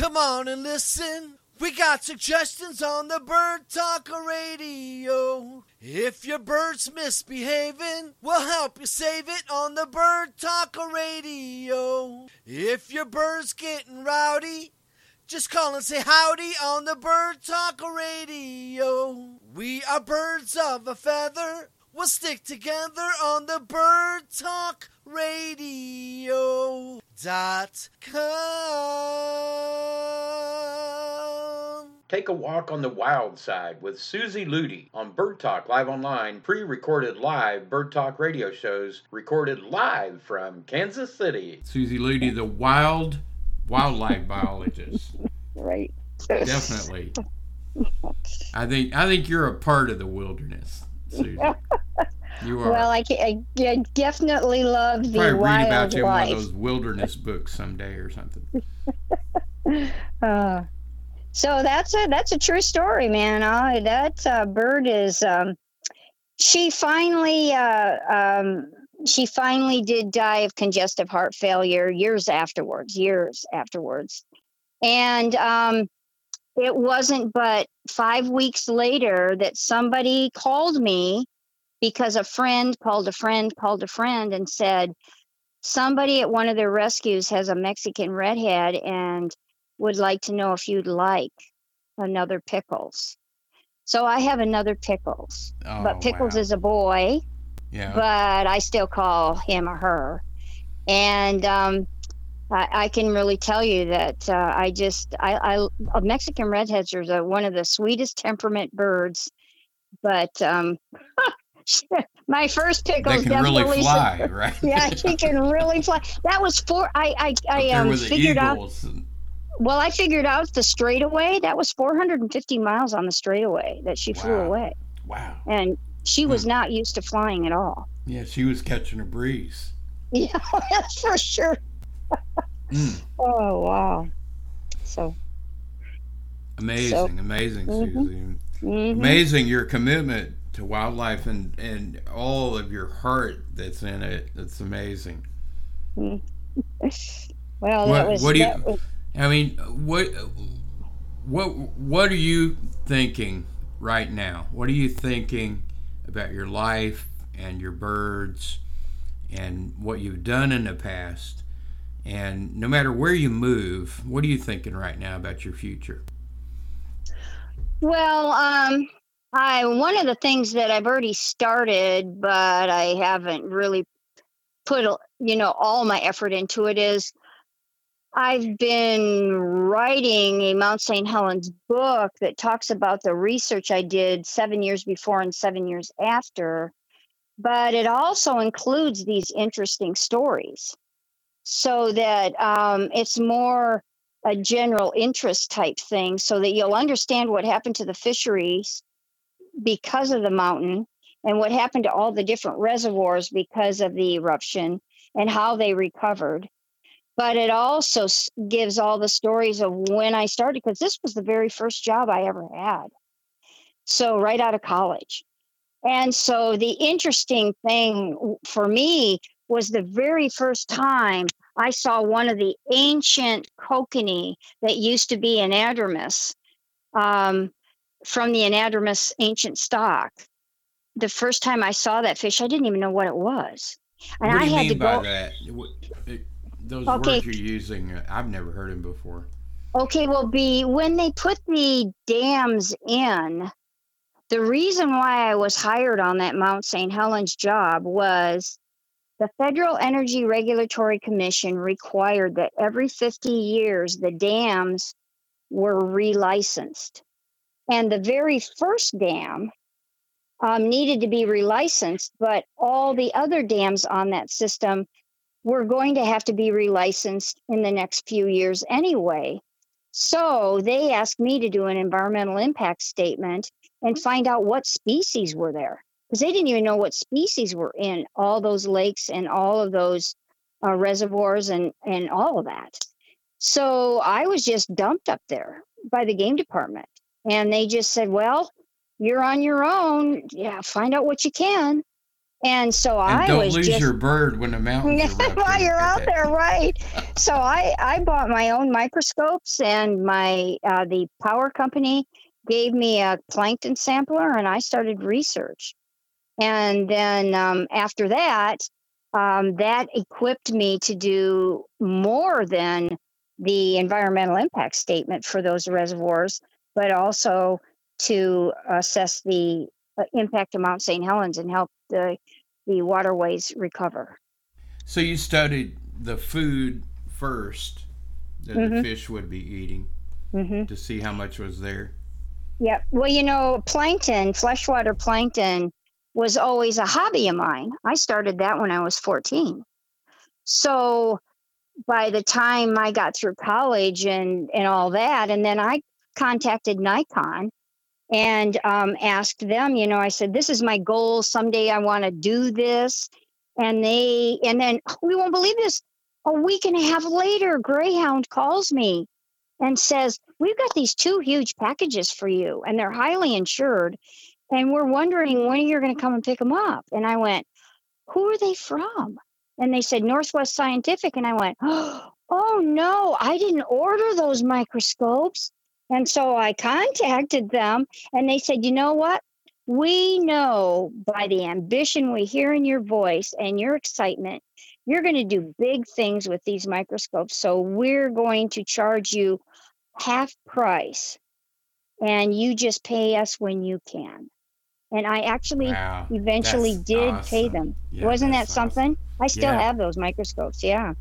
Come on and listen. We got suggestions on the Bird Talker Radio. If your bird's misbehaving, we'll help you save it on the Bird Talker Radio. If your bird's getting rowdy, just call and say howdy on the Bird Talker Radio. We are birds of a feather. We'll stick together on the Bird Talk Radio dot com. Take a walk on the wild side with Susie Ludy on Bird Talk Live Online, pre recorded live Bird Talk radio shows recorded live from Kansas City. Susie Ludy, the wild wildlife biologist. Right. Definitely. I think I think you're a part of the wilderness, You are. Well, I, I, I definitely love the Probably read about you in one of those wilderness books someday or something. Uh, so that's a that's a true story, man. Uh, that uh, bird is. Um, she finally, uh, um, she finally did die of congestive heart failure years afterwards. Years afterwards, and um, it wasn't but five weeks later that somebody called me because a friend called a friend called a friend and said somebody at one of their rescues has a Mexican redhead and would like to know if you'd like another pickles. So I have another pickles, Oh, but pickles wow. is a boy, yeah. but I still call him or her. And um, I, I can really tell you that uh, I just I, I uh, Mexican redheads are the, one of the sweetest temperament birds, but um, my first they pickles can really definitely fly, right? yeah, he can really fly. That was four. I I I um, figured out. eagles. Well, I figured out the straightaway. That was 450 miles on the straightaway that she flew Wow. away, Wow. and she was not used to flying at all. Yeah, she was catching a breeze. Yeah, that's for sure. Mm. Oh wow. So. Amazing, amazing, Mhm. Susie. mhm. Amazing your commitment to wildlife and and all of your heart that's in it. That's amazing. Well, that What- was. what do you- was- I mean, what what what are you thinking right now? What are you thinking about your life and your birds and what you've done in the past? And no matter where you move, what are you thinking right now about your future? Well, um, I one of the things that I've already started, but I haven't really put you know all my effort into it is I've been writing a Mount St. Helens book that talks about the research I did seven years before and seven years after, but it also includes these interesting stories so that um, it's more a general interest type thing so that you'll understand what happened to the fisheries because of the mountain and what happened to all the different reservoirs because of the eruption and how they recovered. But it also gives all the stories of when I started, because this was the very first job I ever had. So, right out of college. And so, the interesting thing for me was the very first time I saw one of the ancient kokanee that used to be anadromous um, from the anadromous ancient stock. The first time I saw that fish, I didn't even know what it was. And what do I you had mean to by go. that? What- it- those Okay. words you're using, uh, I've never heard them before. Okay, well, be when they put the dams in, the reason why I was hired on that Mount St. Helens job was the Federal Energy Regulatory Commission required that every 50 years the dams were relicensed. And the very first dam um, needed to be relicensed, but all the other dams on that system were going to have to be relicensed in the next few years anyway. So they asked me to do an environmental impact statement and find out what species were there because they didn't even know what species were in all those lakes and all of those uh, reservoirs and and all of that. So I was just dumped up there by the game department, and they just said, "Well, you're on your own. Yeah, find out what you can." And so And I don't was lose just your bird when the mountains are while you're out there, right? So I I bought my own microscopes, and my uh, the power company gave me a plankton sampler, and I started research. And then um, after that, um, that equipped me to do more than the environmental impact statement for those reservoirs, but also to assess the uh, impact of Mount St. Helens and help the the waterways recover. So you studied the food first that the Mhm. fish would be eating hmm to see how much was there. Yeah. Well, you know, plankton, freshwater plankton was always a hobby of mine. I started that when I was 14. So by the time I got through college and, and all that, and then I contacted Nikon and um, asked them, you know, I said, this is my goal. Someday I want to do this. And they, and then we won't believe this. A week and a half later, Greyhound calls me and says, We've got these two huge packages for you, and they're highly insured. And we're wondering when you're going to come and pick them up. And I went, Who are they from? And they said, Northwest Scientific. And I went, Oh, no, I didn't order those microscopes. And so I contacted them, and they said, You know what? We know by the ambition we hear in your voice and your excitement, you're going to do big things with these microscopes. So we're going to charge you half price and you just pay us when you can. And I actually Wow. eventually that's did pay them. Yeah, Wasn't that that's awesome. something? I still Yeah. have those microscopes. Yeah.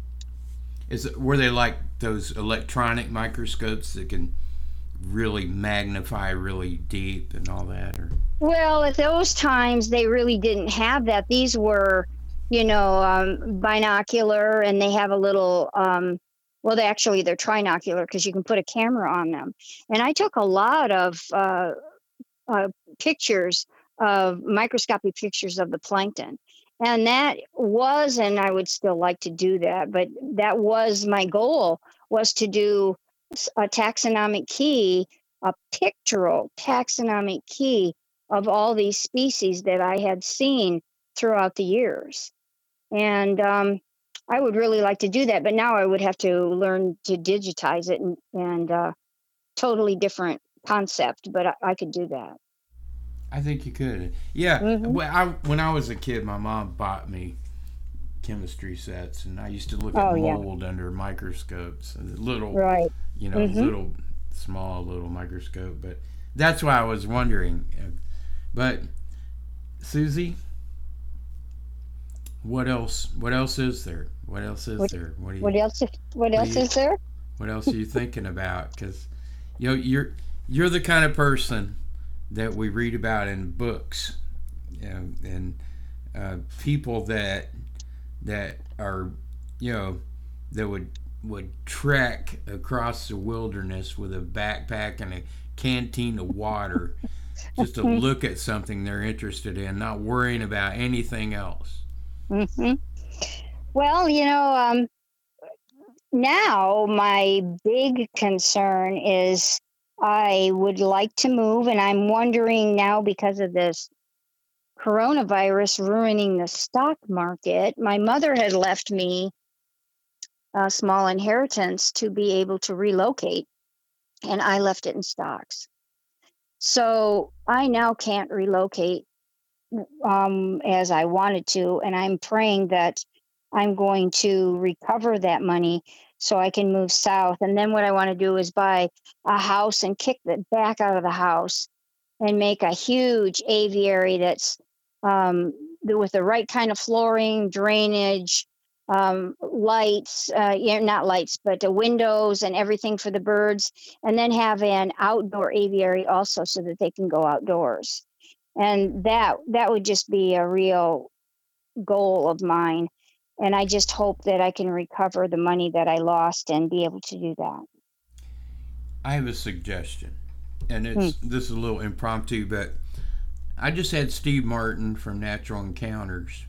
Is it, were they like those electronic microscopes that can really magnify really deep and all that or Well, at those times, they really didn't have that. These were, you know, um, binocular, and they have a little. Um, well, they actually they're trinocular because you can put a camera on them. And I took a lot of uh, uh, pictures of microscopic pictures of the plankton, and that was, and I would still like to do that, but that was my goal was to do a taxonomic key, a pictorial taxonomic key of all these species that I had seen throughout the years. And um, I would really like to do that, but now I would have to learn to digitize it and, and uh, totally different concept, but I, I could do that. I think you could. Yeah. Mhm. When I when I was a kid, my mom bought me chemistry sets, and I used to look Oh, at yeah. mold under microscopes, and little, Right. you know, Mhm. little small little microscope. But that's why I was wondering. uh, But Susie, what else? What else is there? What else is What- there? What you? What else? What What else you- is there? What else are you thinking about? Because you know you're you're the kind of person that we read about in books, you know, and uh, people that that are you know that would would trek across the wilderness with a backpack and a canteen of water just to look at something they're interested in, not worrying about anything else. mm-hmm. Well, you know, um, now my big concern is I would like to move, and I'm wondering now because of this coronavirus ruining the stock market. My mother had left me a small inheritance to be able to relocate, and I left it in stocks. So I now can't relocate um, as I wanted to, and I'm praying that I'm going to recover that money so I can move south. And then what I want to do is buy a house and kick the back out of the house and make a huge aviary that's um, with the right kind of flooring, drainage, um, lights, uh, yeah, not lights, but the windows and everything for the birds, and then have an outdoor aviary also so that they can go outdoors. And that that would just be a real goal of mine. And I just hope that I can recover the money that I lost and be able to do that. I have a suggestion, and it's this is a little impromptu, but I just had Steve Martin from Natural Encounters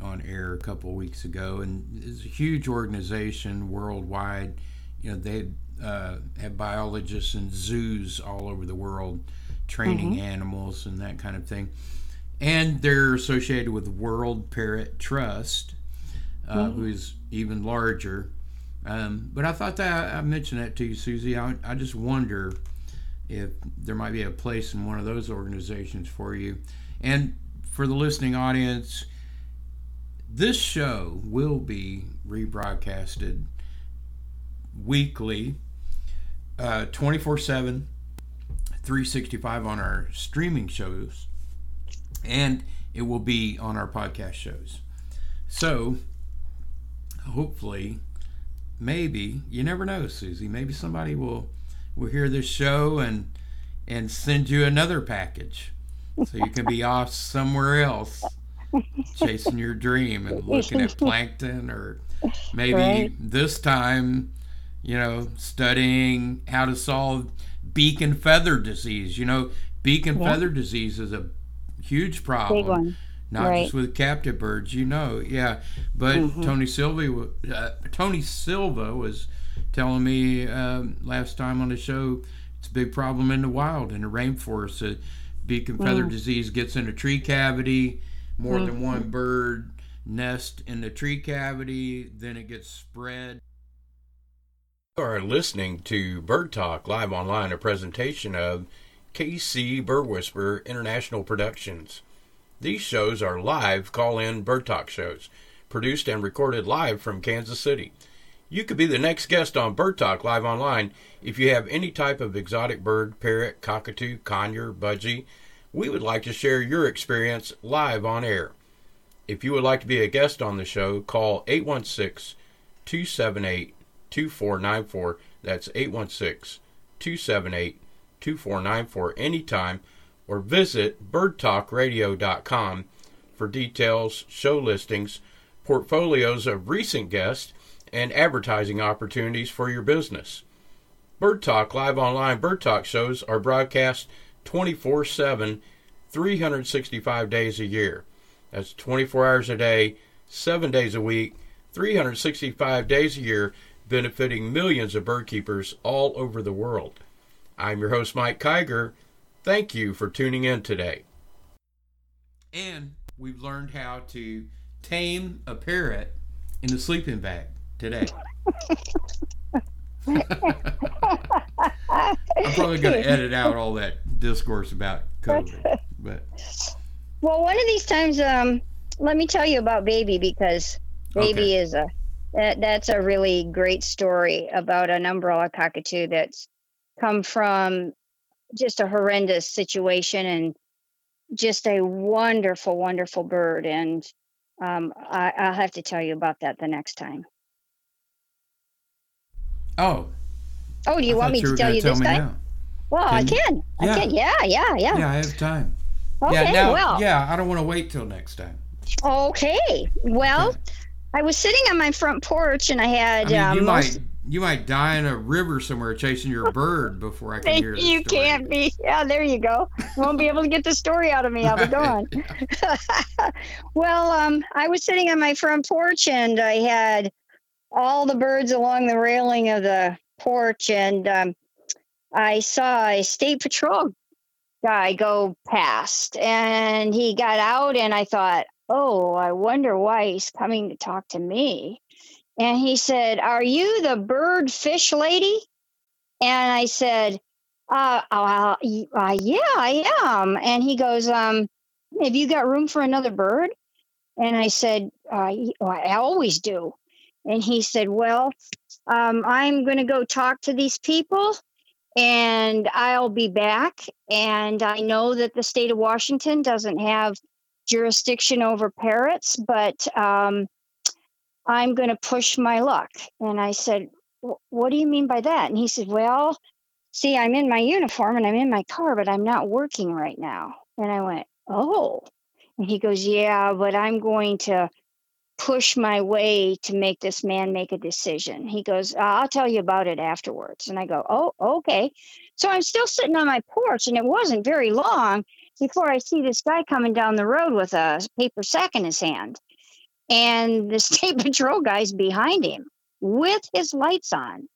on air a couple of weeks ago, and it's a huge organization worldwide. You know, they uh, have biologists in zoos all over the world training animals and that kind of thing. and they're associated with World Parrot Trust, uh, mm-hmm. who's even larger. Um, but I thought that I mentioned that to you, Susie. I, I just wonder if there might be a place in one of those organizations for you. And for the listening audience, this show will be rebroadcasted weekly, uh, 24 7, 365 on our streaming shows, and it will be on our podcast shows. So, hopefully, maybe, you never know, Susie, maybe somebody will will hear this show and and send you another package so you can be off somewhere else chasing your dream and looking at plankton or maybe right. this time you know studying how to solve beak and feather disease you know beak and yeah. feather disease is a huge problem not right. just with captive birds you know yeah but mm-hmm. tony silva uh, tony silva was telling me um, last time on the show it's a big problem in the wild in the rainforest uh, beak and feather mm. disease gets in a tree cavity more mm. than one mm-hmm. bird nest in the tree cavity then it gets spread you are listening to bird talk live online a presentation of kc bird whisperer international productions these shows are live call-in bird talk shows produced and recorded live from kansas city you could be the next guest on Bird Talk live online if you have any type of exotic bird, parrot, cockatoo, conure, budgie. We would like to share your experience live on air. If you would like to be a guest on the show, call 816 278 2494. That's 816 278 2494 anytime or visit birdtalkradio.com for details, show listings, portfolios of recent guests, and advertising opportunities for your business. Bird Talk live online Bird Talk shows are broadcast 24 7, 365 days a year. That's 24 hours a day, 7 days a week, 365 days a year, benefiting millions of bird keepers all over the world. I'm your host, Mike Kiger. Thank you for tuning in today. And we've learned how to tame a parrot in a sleeping bag today. I'm probably going to edit out all that discourse about COVID, but. Well, one of these times, um, let me tell you about Baby because Baby okay. is a that, that's a really great story about an umbrella cockatoo that's come from just a horrendous situation and just a wonderful, wonderful bird. And um, I, I'll have to tell you about that the next time. Oh. Oh, do you I want me to tell you tell this time? Now. Well, can I can. Yeah. I can. Yeah, yeah, yeah. Yeah, I have time. Okay, yeah, now, well. Yeah, I don't want to wait till next time. Okay. Well, okay. I was sitting on my front porch and I had. I mean, um, you might you might die in a river somewhere chasing your bird before I can hear this You story. can't be. Yeah, there you go. You won't be able to get the story out of me. I'll be gone. well, um, I was sitting on my front porch and I had all the birds along the railing of the porch, and um, I saw a state patrol guy go past, and he got out, and I thought, oh, I wonder why he's coming to talk to me. And he said, "Are you the bird fish lady?" And I said, uh, uh, uh, yeah, I am. And he goes, um, have you got room for another bird? And I said, uh, I always do. And he said, Well, um, I'm going to go talk to these people and I'll be back. And I know that the state of Washington doesn't have jurisdiction over parrots, but um, I'm going to push my luck. And I said, What do you mean by that? And he said, Well, see, I'm in my uniform and I'm in my car, but I'm not working right now. And I went, Oh. And he goes, Yeah, but I'm going to push my way to make this man make a decision. He goes, uh, I'll tell you about it afterwards. And I go, Oh, okay. So I'm still sitting on my porch, and it wasn't very long before I see this guy coming down the road with a paper sack in his hand. And the state patrol guy's behind him with his lights on.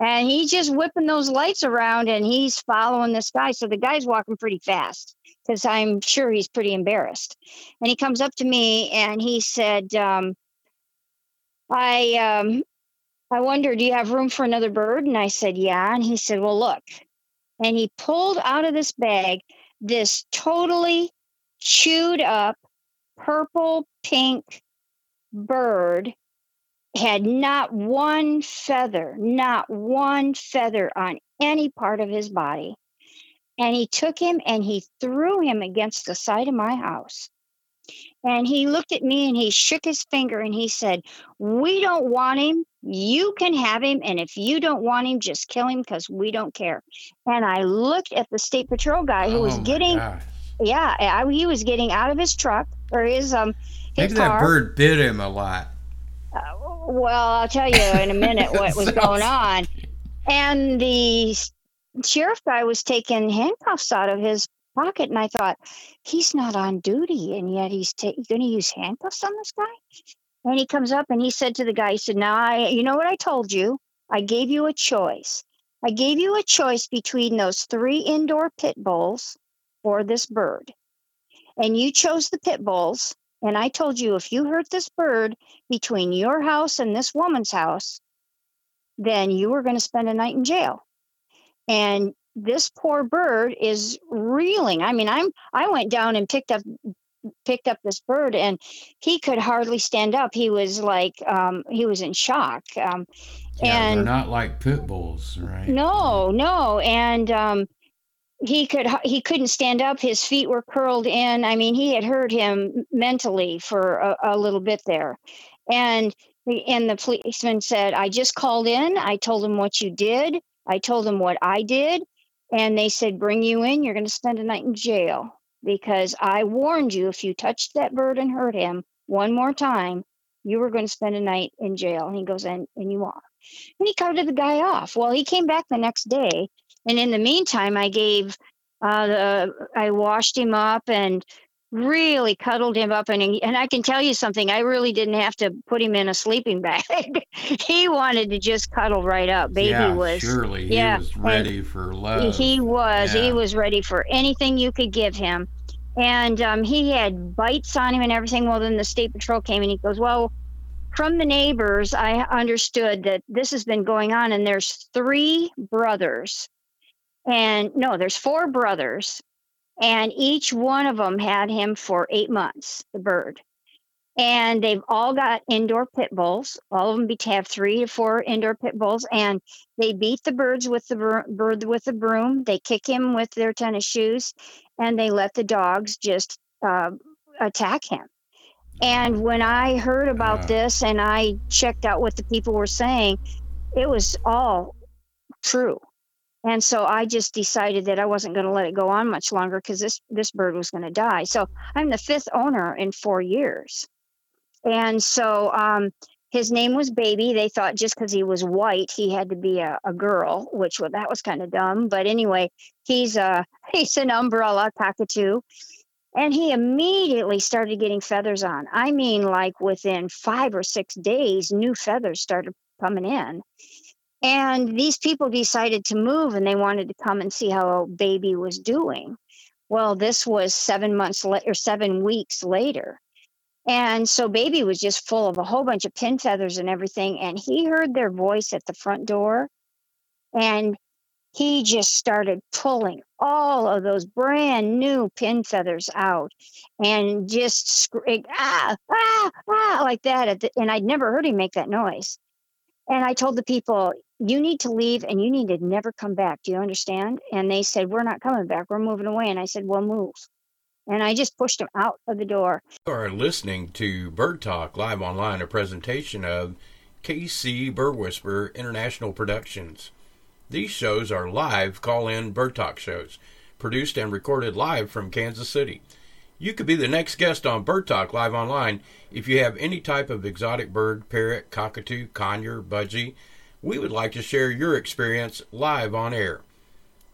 And he's just whipping those lights around and he's following this guy. So the guy's walking pretty fast. because I'm sure he's pretty embarrassed. And he comes up to me and he said, um, I um, I wonder, do you have room for another bird? And I said, Yeah. And he said, Well, look. And he pulled out of this bag this totally chewed up purple pink bird had not one feather, not one feather on any part of his body. And he took him and he threw him against the side of my house. And he looked at me and he shook his finger and he said, We don't want him. You can have him. And if you don't want him, just kill him because we don't care. And I looked at the state patrol guy who Oh was getting, yeah, I, he was getting out of his truck or his, um, Maybe that bird bit him a lot. Uh, well, I'll tell you in a minute what was going on. And the sheriff guy was taking handcuffs out of his pocket, and I thought, he's not on duty, and yet he's ta- going to use handcuffs on this guy. And he comes up and he said to the guy, he said, "Now, I, you know what I told you? I gave you a choice. I gave you a choice between those three indoor pit bulls or this bird, and you chose the pit bulls." And I told you if you hurt this bird, between your house and this woman's house, then you were going to spend a night in jail. And this poor bird is reeling. I mean, I'm I went down and picked up picked up this bird and he could hardly stand up. He was like um, he was in shock. Um, Yeah, they're and not like pit bulls, right? no, no, and um, he could he couldn't stand up. His feet were curled in. I mean, he had hurt him mentally for a, a little bit there, and the and the policeman said, "I just called in. I told him what you did. I told him what I did, and they said, bring you in. You're going to spend a night in jail because I warned you if you touched that bird and hurt him one more time, you were going to spend a night in jail." And he goes, "And and you are." And he carted the guy off. Well, he came back the next day, and in the meantime, I gave, uh, the, I washed him up and really cuddled him up, and he, and I can tell you something. I really didn't have to put him in a sleeping bag. he wanted to just cuddle right up. Baby yeah, was. surely he yeah, was and ready for love. He was. He was ready for anything you could give him. And um, he had bites on him and everything. Well, then the state patrol came and he goes, Well, from the neighbors, I understood that this has been going on, and there's three brothers. And no, there's four brothers, and each one of them had him for eight months, the bird. And they've all got indoor pit bulls. All of them be- have three to four indoor pit bulls, and they beat the birds with the bird with the broom. They kick him with their tennis shoes, and they let the dogs just uh, attack him. And when I heard about this and I checked out what the people were saying, it was all true. And so I just decided that I wasn't going to let it go on much longer because this this bird was going to die. So I'm the fifth owner in four years, and so um, his name was Baby. They thought just because he was white, he had to be a, a girl, which was that was kind of dumb. But anyway, he's a he's an umbrella cockatoo, and he immediately started getting feathers on. I mean, like within five or six days, new feathers started coming in. And these people decided to move and they wanted to come and see how baby was doing. Well, this was seven months later, or seven weeks later. And so baby was just full of a whole bunch of pin feathers and everything. And he heard their voice at the front door and he just started pulling all of those brand new pin feathers out and just ah, ah, ah, like that. At the, and I'd never heard him make that noise. And I told the people, you need to leave and you need to never come back. Do you understand? And they said, we're not coming back. We're moving away. And I said, well, move. And I just pushed them out of the door. You are listening to Bird Talk live online, a presentation of KC Bird Whisperer International Productions. These shows are live call in Bird Talk shows, produced and recorded live from Kansas City. You could be the next guest on Bird Talk live online if you have any type of exotic bird, parrot, cockatoo, conure, budgie. We would like to share your experience live on air.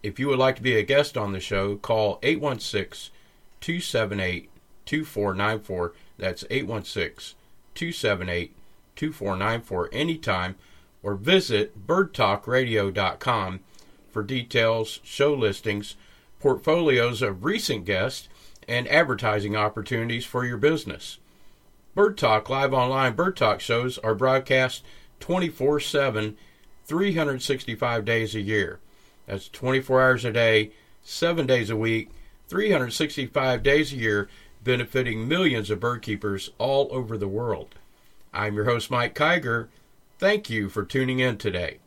If you would like to be a guest on the show, call 816 278 2494. That's 816 278 2494 anytime or visit birdtalkradio.com for details, show listings, portfolios of recent guests, and advertising opportunities for your business. Bird Talk live online Bird Talk shows are broadcast 24 7, 365 days a year. That's 24 hours a day, 7 days a week, 365 days a year, benefiting millions of bird keepers all over the world. I'm your host, Mike Kiger. Thank you for tuning in today.